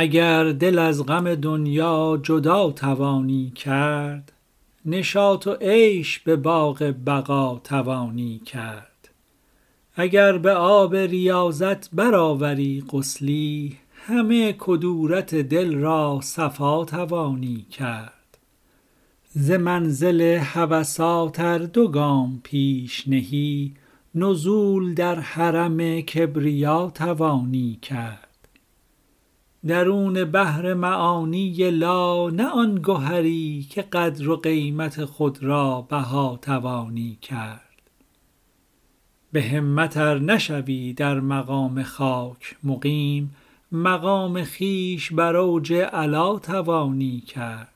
اگر دل از غم دنیا جدا توانی کرد نشاط و عیش به باغ بقا توانی کرد. اگر به آب ریاضت برآوری غسلی همه کدورت دل را صفا توانی کرد. ز منزل هوسات دو گام پیش نهی نزول در حرم کبریا توانی کرد. درون بحر معانی لا نه آن گهری که قدر و قیمت خود را بها توانی کرد. به همت ار نشوی در مقام خاک مقیم مقام خویش بر اوج علا توانی کرد.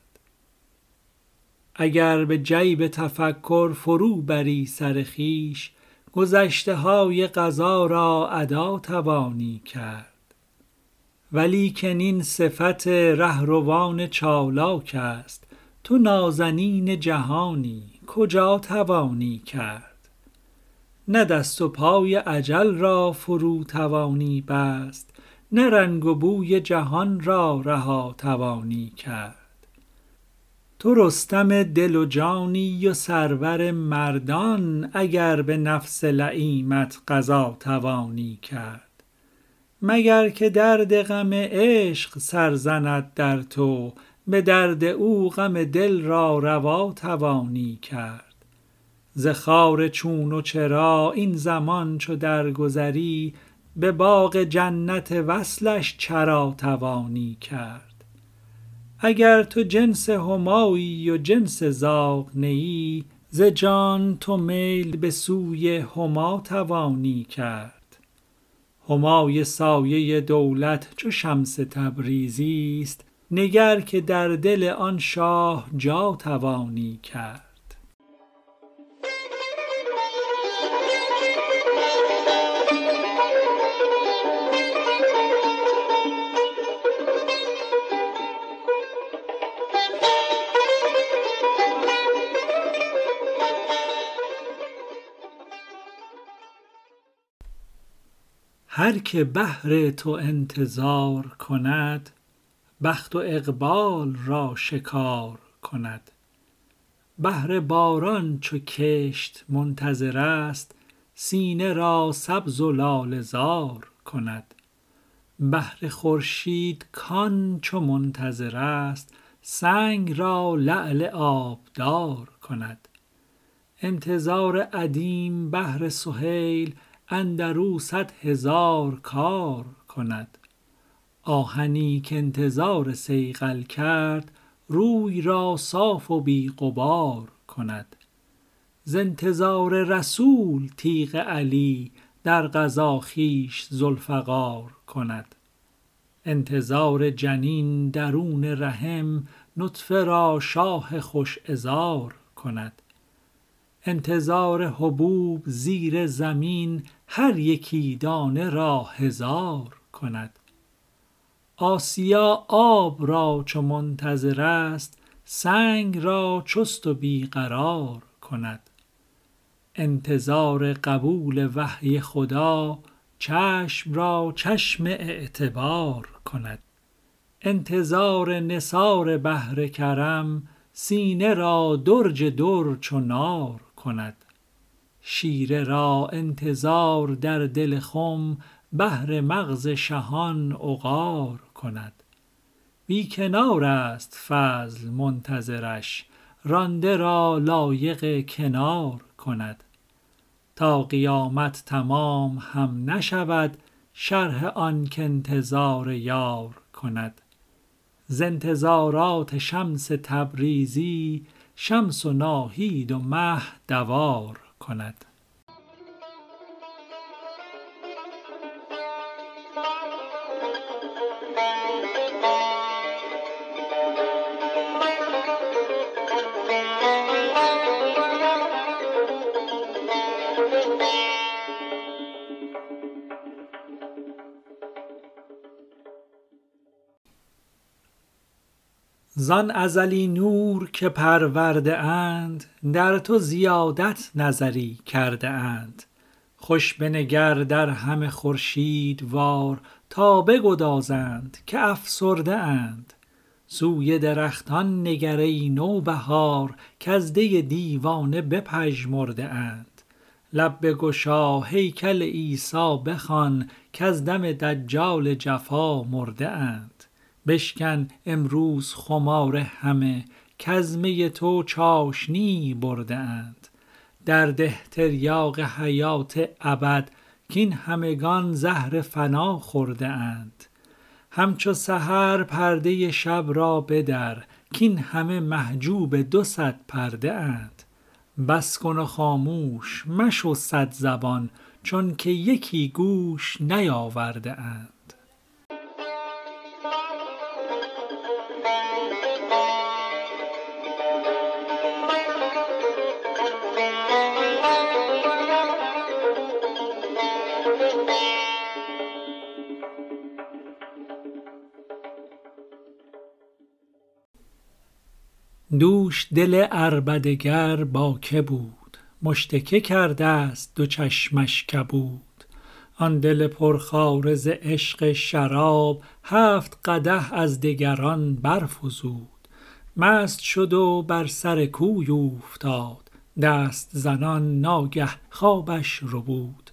اگر به جیب تفکر فروبری سر خویش گذشته های قضا را ادا توانی کرد. ولیکن این صفت رهروان چالاک است. تو نازنین جهانی کجا توانی کرد؟ نه دست و پای اجل را فرو توانی بست نه رنگ و بوی جهان را رها توانی کرد. تو رستم دل و جانی و سرور مردان اگر به نفس لییمت قضا توانی کرد. مگر که درد غم عشق سر زند در تو به درد او غم دل را روا توانی کرد. ز خار چون و چرا این زمان چو درگذری به باغ جنت وصلش چرا توانی کرد. اگر تو جنس همایی و جنس زاغ نه ای ز جان تو میل به سوی هما توانی کرد. همای سایه دولت چو شمس تبریزی است نگر که در دل آن شاه جا توانی کرد. هر که بهر تو انتظار کند بخت و اقبال را شکار کند. بهر باران چو کشت منتظر است سینه را سبز و لاله زار کند. بهر خورشید کان چو منتظر است سنگ را لعل آبدار کند. انتظار ادیم بهر سهیل اندر او صد هزار کار کند. آهنی که انتظار صیقل کرد روی را صاف و بی غبار کند. ز انتظار رسول تیغ علی در غزا خویش ذوالفقار کند. انتظار جنین درون رحم نطفه را شاه خوش عذار کند. انتظار حبوب زیر زمین هر یکی دانه را هزار کند. آسیا آب را چو منتظر است سنگ را چست و بی قرار کند. انتظار قبول وحی خدا چشم را چشم اعتبار کند. انتظار نثار بحر کرم سینه را درج در چو نار کند. شیره را انتظار در دل خم بهر مغز شهان عقار کند. بی کنار است فضل منتظرش رانده را لایق کنار کند. تا قیامت تمام هم نشود شرح آن کانتظار یار کند. ز انتظارات شمس تبریزی شمس و ناهید و مه دوار کند. زان ازلی نور که پرورده اند در تو زیادت نظری کرده اند. خوش بنگر در همه خورشیدوار تا بگدازند که افسرده اند. سوی درختان نگر ای نوبهار کز دی دیوانه بپژمرده اند. لب بگشا هیکل عیسی بخوان کز دم دجال جفا مرده اند. بشکن امروز خمار همه کز می تو چاشنیی برده اند. درده تریاق حیات ابد کاین همگان زهر فنا خورده اند. همچو سحر پرده شب را بدر کاین همه محجوب دو صد پرده اند. بس کن و خاموش مشو صدزبان چونک یکی گوش نیاورده اند. دوش دل عربده گر با که بود. مشت که کرده ست دو چشمش کبود. آن دل پرخواره ز عشق شراب هفت قدح از دگران برفزود. مست شد و بر سر کوی اوفتاد. دست زنان ناگه خوابش ربود.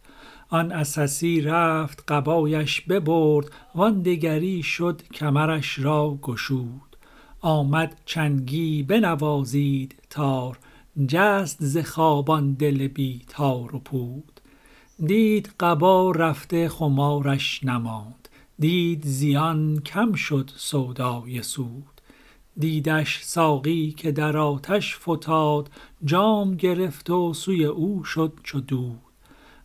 آن عسسی رفت قبایش ببرد وان دگری شد کمرش را گشود. آمد چنگی بنوازید تار جست ز خواب آن دل بی تار و پود. دید قبا رفته خمارش نماند دید زیان کم شد سودای سود. دیدش ساقی که در آتش فتاد جام گرفت و سوی او شد چو دود.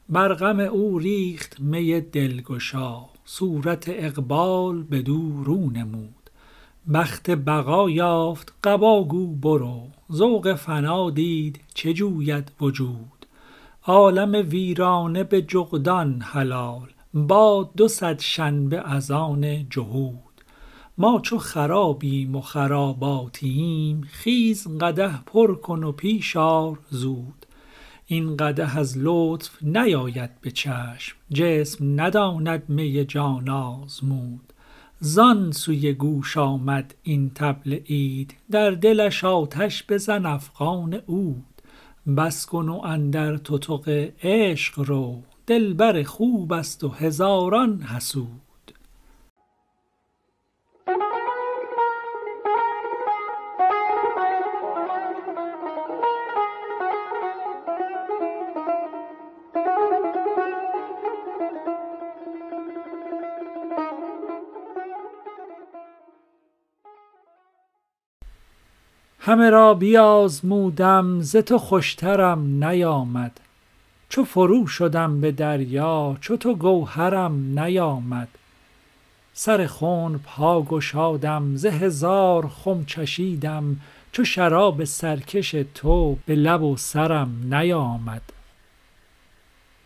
بر غم او ریخت می دلگشا صورت اقبال بدو رو نمود. بخت بقا یافت قبا گو برو. ذوق فنا دید چه جوید وجود؟ عالم ویرانه به جغدان حلال. باد دو صد شنبه از آن جهود. ما چو خرابیم و خراباتییم خیز قدح پر کن و پیش آر زود. این قدح از لطف نیاید به چشم جسم نداند می جان آزمود. زان سوی گوش آمد این طبل عید در دلش آتش بزن افغان عود. بس کن و اندر تتق عشق رو دلبر خوبست و هزاران حسود. همه را بیازمودم ز تو خوشترم نیامد. چو فروشدم به دریا چو تو گوهرم نیامد. سر خنب ها گشادم ز هزار خم چشیدم چو شراب سرکش تو به لب و سرم نیامد.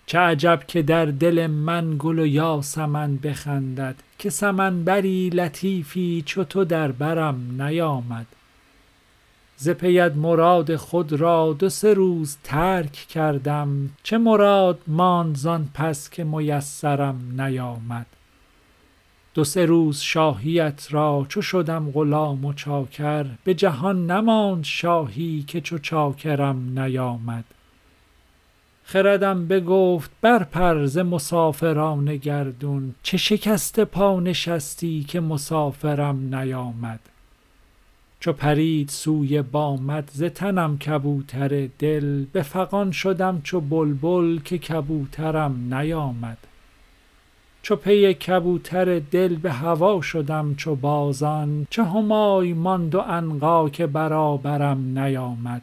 چه عجب که در دل من گل و یاسمن بخندد که سمن بری لطیفی چو تو در برم نیامد. ز پیت مراد خود را دو سه روز ترک کردم چه مراد ماند زان پس که میسرم نیامد. دو سه روز شاهیت را چو شدم غلام و چاکر به جهان نماند شاهی که چو چاکرم نیامد. خردم بگفت برپر ز مسافران گردون چه شکسته پا نشستی که مسافرم نیامد. چو پرید سوی بامت ز تنم کبوتر دل به فغان شدم چو بلبل که کبوترم نیامد. چو پی کبوتر دل به هوا شدم چو بازان چه همای ماند و عنقا که برابرم نیامد.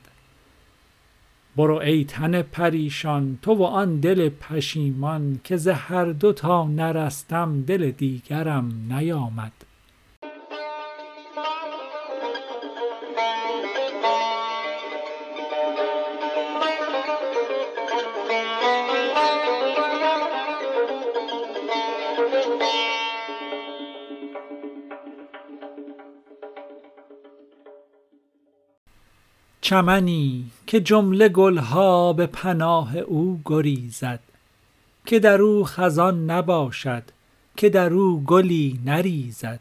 برو ای تن پریشان تو و آن دل پشیمان که ز هر دو تا نرستم دل دیگرم نیامد. چمنی که جمله گل ها به پناه او گریزد که در او خزان نباشد که در او گلی نریزد.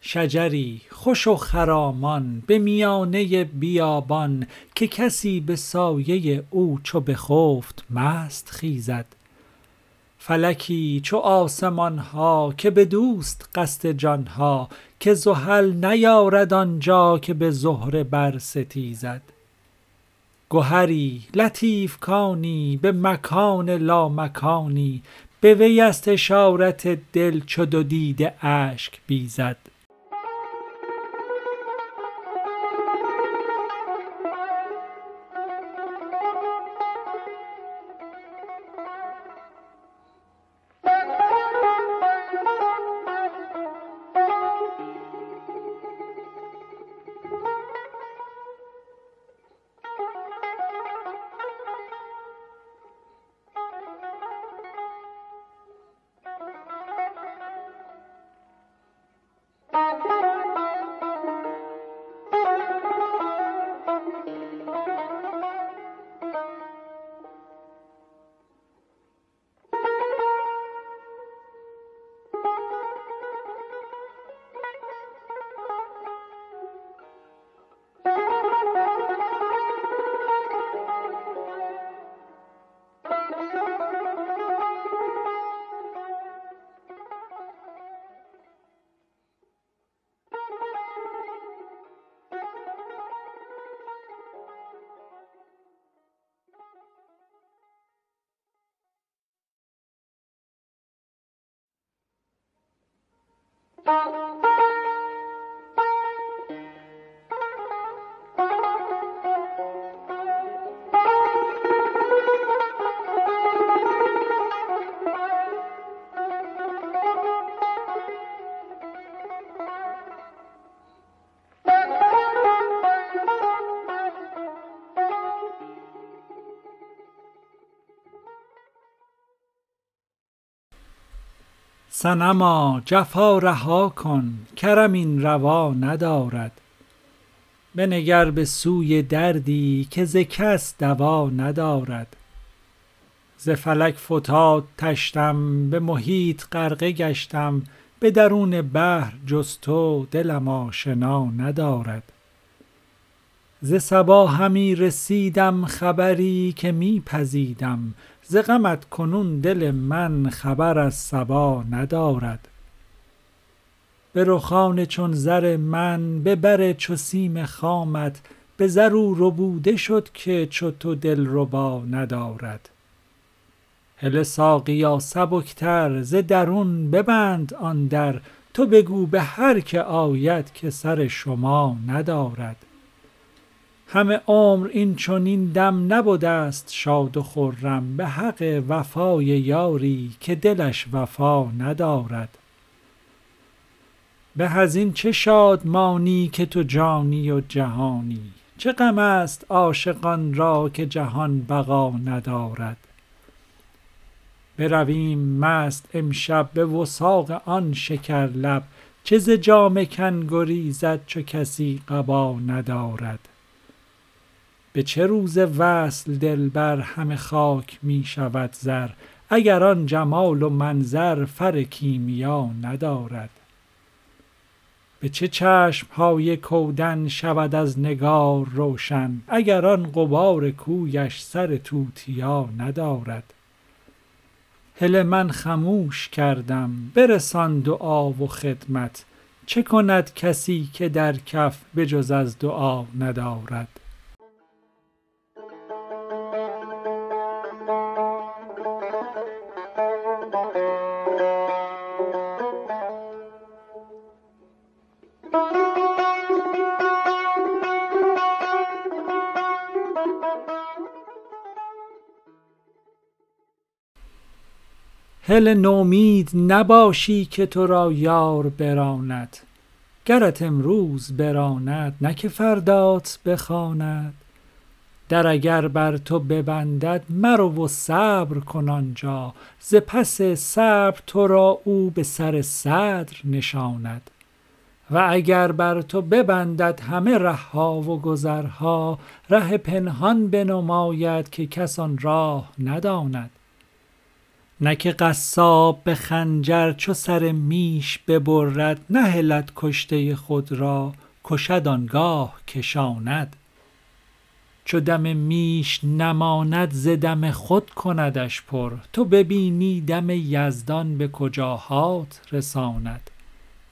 شجری خوش و خرامان به میانه بیابان که کسی به سایه او چو بخفت مست خیزد. فلکی چو آسمان ها که بدوست قصد جان ها که زحل نیارد آنجا که به زهره برستیزد گهری لطیف کانی به مکان لامکانی به وی است اشارت دل چو دو دیده اشک بیزد. Thank you. صنما جفا رها کن کرم این روا ندارد. بنگر به سوی دردی که ز کس دوا ندارد. ز فلک فتاد طشتم به محیط غرقه گشتم به درون بحر جز تو دلم آشنا ندارد. ز صبا همی رسیدم خبری که می پزیدم ز غمت کنون دل من خبر از صبا ندارد. به رخان چون زر من به بر چو سیم خامت به زر او ربوده شد که چو تو دلربا ندارد. هله ساقیا سبکتر ز درون ببند آن در تو بگو به هر که آید که سر شما ندارد. همه عمر این چنین دم نبده ست شاد و خرم به حق وفای یاری که دلش وفا ندارد. به از این چه شادمانی که تو جانی و جهانی چه غم است عاشقان را که جهان بقا ندارد. برویم مست امشب به وثاق آن شکرلب چه ز جامه کن گریزد چو کسی قبا ندارد. به چه روز وصل دلبر همه خاک می شود زر اگر آن جمال و منظر فر کیمیا ندارد. به چه چشم های کودن شود از نگار روشن اگر آن غبار کویش سر توتیا ندارد. هله من خموش کردم برسان دعا و خدمت چه کند کسی که در کف به جز از دعا ندارد. هله نومید نباشی که تو را یار براند. گرت امروز براند نه که فردات بخواند. در اگر بر تو ببندد مرو و صبر کن آنجا. ز پس صبر تو را او به سر صدر نشاند. و اگر بر تو ببندد همه ره ها و گذرها ره پنهان بنماید که کس آن راه نداند. نه که قصاب به خنجر چو سر میش ببرد نهلد کشته خود را کشد آنگاه کشاند چو دم میش نماند ز دم خود کندش پر تو ببینی دم یزدان به کجاهات رساند.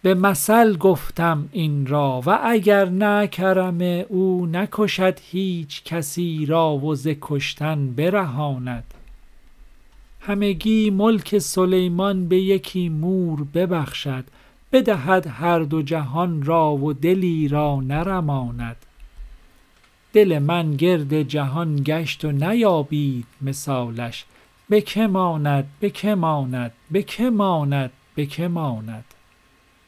به مثل گفتم این را و اگر نه کرم او نکشد هیچ کسی را و ز کشتن برهاند. همگی ملک سلیمان به یکی مور ببخشد بدهد هر دو جهان را و دلی را نرماند. دل من گرد جهان گشت و نیابید مثالش به که ماند به که ماند به که ماند به که ماند.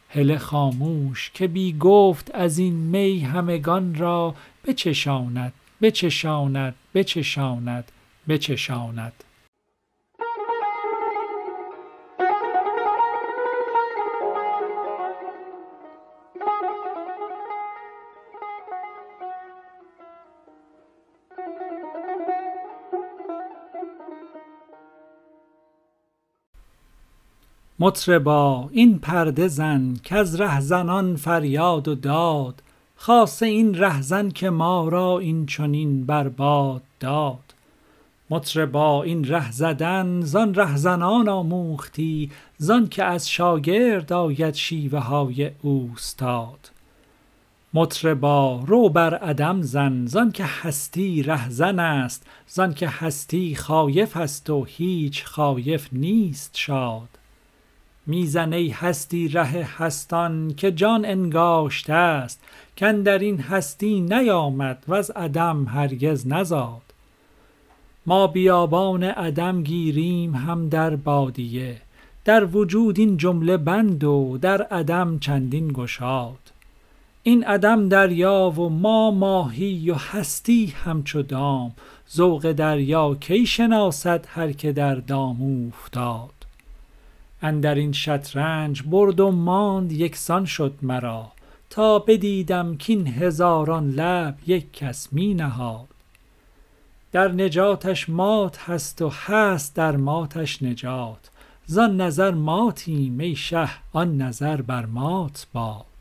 هله خاموش که بی گفت از این می همگان را بچشاند بچشاند بچشاند بچشاند. مطربا این پرده زن کز رهزنان فریاد و داد خاصه این رهزن که ما را این چنین بر باد داد. مطربا این ره زدن زان رهزنان آموختی زان که از شاگرد آید شیوه های اوستاد. مطربا رو بر عدم زن زان که هستی رهزن است زان که هستی خایف است و هیچ خایف نیست شاد. می زن ای هستی ره هستان که جان انگاشته است کاندر این هستی نیامد وز عدم هرگز نزاد. ما بیابان عدم گیریم هم در بادیه در وجود این جمله بند و در عدم چندین گشاد. این عدم دریا و ما ماهی و هستی همچو دام ذوق دریا کی شناسد هر که در دام اوفتاد. اندر این شطرنج برد و ماند یکسان شد مرا تا بدیدم کاین هزاران لعب یک کس می نهاد. در نجاتش مات هست و هست در ماتش نجات زان نظر ماتیم ای شه آن نظر بر مات باد.